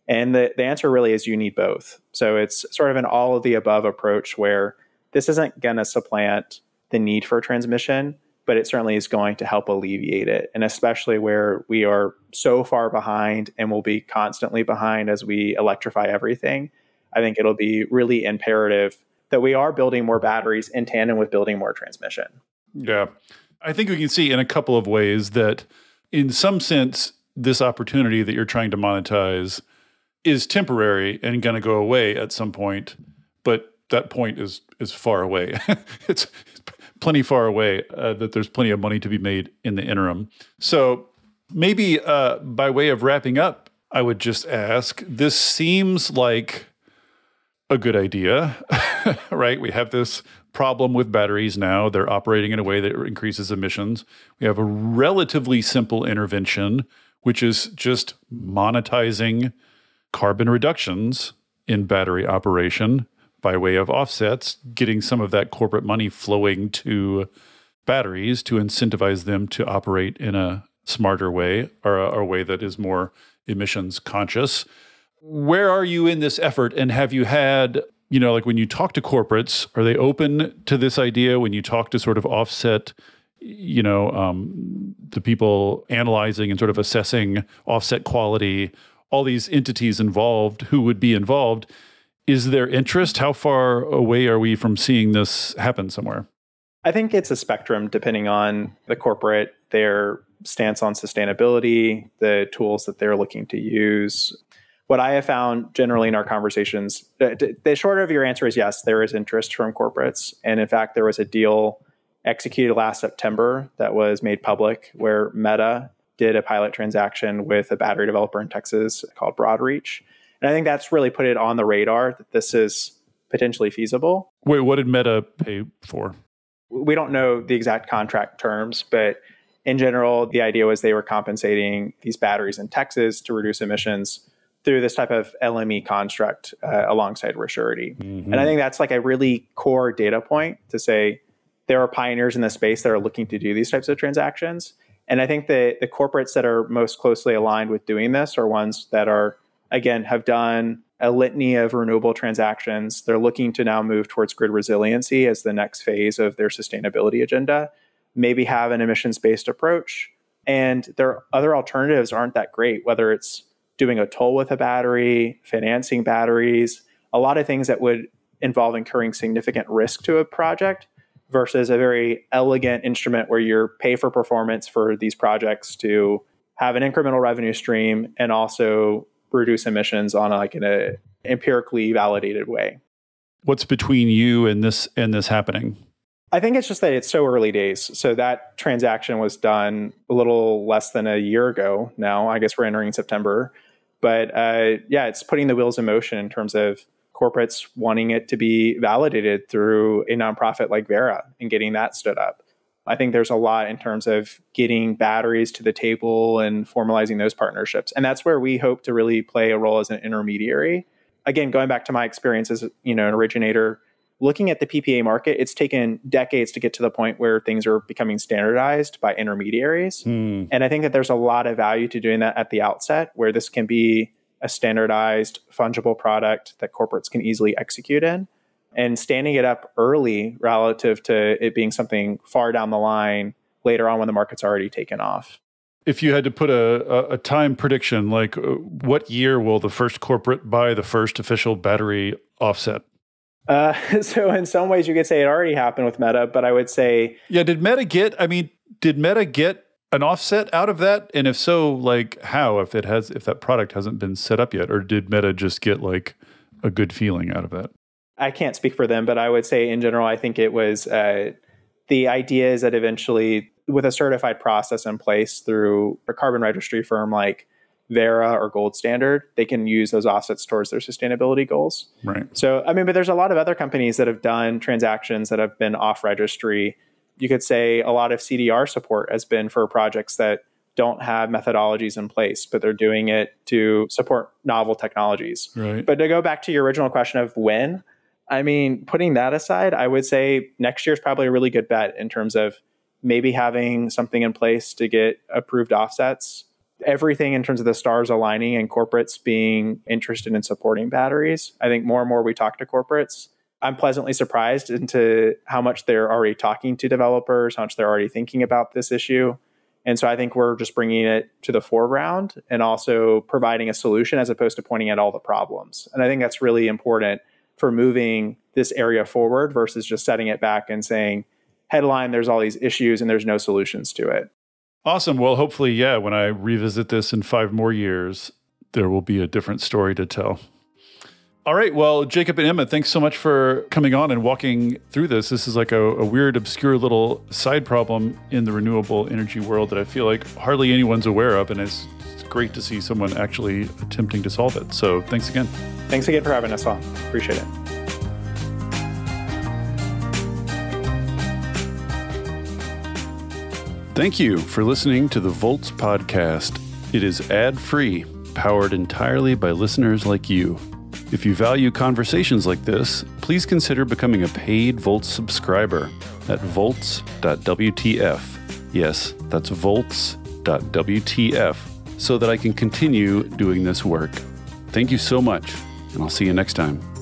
And the, the answer really is you need both. So it's sort of an all of the above approach where this isn't going to supplant the need for transmission, but it certainly is going to help alleviate it. And especially where we are so far behind and will be constantly behind as we electrify everything, I think it'll be really imperative that we are building more batteries in tandem with building more transmission. Yeah. I think we can see in a couple of ways that, in some sense, this opportunity that you're trying to monetize is temporary and going to go away at some point, but that point is is far away. it's plenty far away uh, that there's plenty of money to be made in the interim. So maybe uh, by way of wrapping up, I would just ask: This seems like a good idea, right? We have this problem with batteries now. They're operating in a way that increases emissions. We have a relatively simple intervention, which is just monetizing carbon reductions in battery operation by way of offsets, getting some of that corporate money flowing to batteries to incentivize them to operate in a smarter way or a, a way that is more emissions conscious. Where are you in this effort? And have you had, you know, like when you talk to corporates, are they open to this idea when you talk to sort of offset? you know um, the people analyzing and sort of assessing offset quality all these entities involved who would be involved is there interest? How far away are we from seeing this happen somewhere? I think it's a spectrum depending on the corporate, their stance on sustainability, the tools that they're looking to use. What I have found generally in our conversations, the shorter of your answer is yes, there is interest from corporates. And in fact, there was a deal executed last September that was made public where Meta did a pilot transaction with a battery developer in Texas called Broadreach and I think that's really put it on the radar that this is potentially feasible. Wait, what did Meta pay for? We don't know the exact contract terms, but in general, the idea was they were compensating these batteries in Texas to reduce emissions through this type of LME construct uh, alongside REsurety. Mm-hmm. And I think that's like a really core data point to say there are pioneers in the space that are looking to do these types of transactions. And I think that the corporates that are most closely aligned with doing this are ones that are again, have done a litany of renewable transactions. They're looking to now move towards grid resiliency as the next phase of their sustainability agenda, maybe have an emissions based approach. And their other alternatives aren't that great, whether it's doing a toll with a battery, financing batteries, a lot of things that would involve incurring significant risk to a project versus a very elegant instrument where you're pay for performance for these projects to have an incremental revenue stream and also reduce emissions on like in a empirically validated way. What's between you and this and this happening? I think it's just that it's so early days. So that transaction was done a little less than a year ago now. I guess we're entering September. But uh, yeah, it's putting the wheels in motion in terms of corporates wanting it to be validated through a nonprofit like Verra and getting that stood up. I think there's a lot in terms of getting batteries to the table and formalizing those partnerships. And that's where we hope to really play a role as an intermediary. Again, going back to my experience as you know, an originator, looking at the PPA market, it's taken decades to get to the point where things are becoming standardized by intermediaries. Hmm. And I think that there's a lot of value to doing that at the outset, where this can be a standardized, fungible product that corporates can easily execute in and standing it up early relative to it being something far down the line later on when the market's already taken off. If you had to put a, a, time prediction, like uh, what year will the first corporate buy the first official battery offset? Uh, so in some ways you could say it already happened with Meta, but I would say Yeah, did Meta get I mean, did Meta get an offset out of that? And if so, like how if it has if that product hasn't been set up yet? Or did Meta just get like a good feeling out of that? I can't speak for them, but I would say in general, I think it was uh, the idea is that eventually, with a certified process in place through a carbon registry firm like Verra or Gold Standard, they can use those offsets towards their sustainability goals. Right. So, I mean, but there's a lot of other companies that have done transactions that have been off registry. You could say a lot of CDR support has been for projects that don't have methodologies in place, but they're doing it to support novel technologies. Right. But to go back to your original question of when, I mean, putting that aside, I would say next year is probably a really good bet in terms of maybe having something in place to get approved offsets. Everything in terms of the stars aligning and corporates being interested in supporting batteries. I think more and more we talk to corporates. I'm pleasantly surprised into how much they're already talking to developers, how much they're already thinking about this issue. And so I think we're just bringing it to the foreground and also providing a solution as opposed to pointing at all the problems. And I think that's really important for moving this area forward versus just setting it back and saying, headline, there's all these issues and there's no solutions to it. Awesome. Well, hopefully, yeah, when I revisit this in five more years, there will be a different story to tell. All right. Well, Jacob and Emma, thanks so much for coming on and walking through this. This is like a, a, weird, obscure little side problem in the renewable energy world that I feel like hardly anyone's aware of. And it's, great to see someone actually attempting to solve it. So thanks again. Thanks again for having us on. Appreciate it. Thank you for listening to the Volts podcast. It is ad free, powered entirely by listeners like you. If you value conversations like this, please consider becoming a paid Volts subscriber at volts.wtf. Yes, that's volts.wtf so that I can continue doing this work. Thank you so much, and I'll see you next time.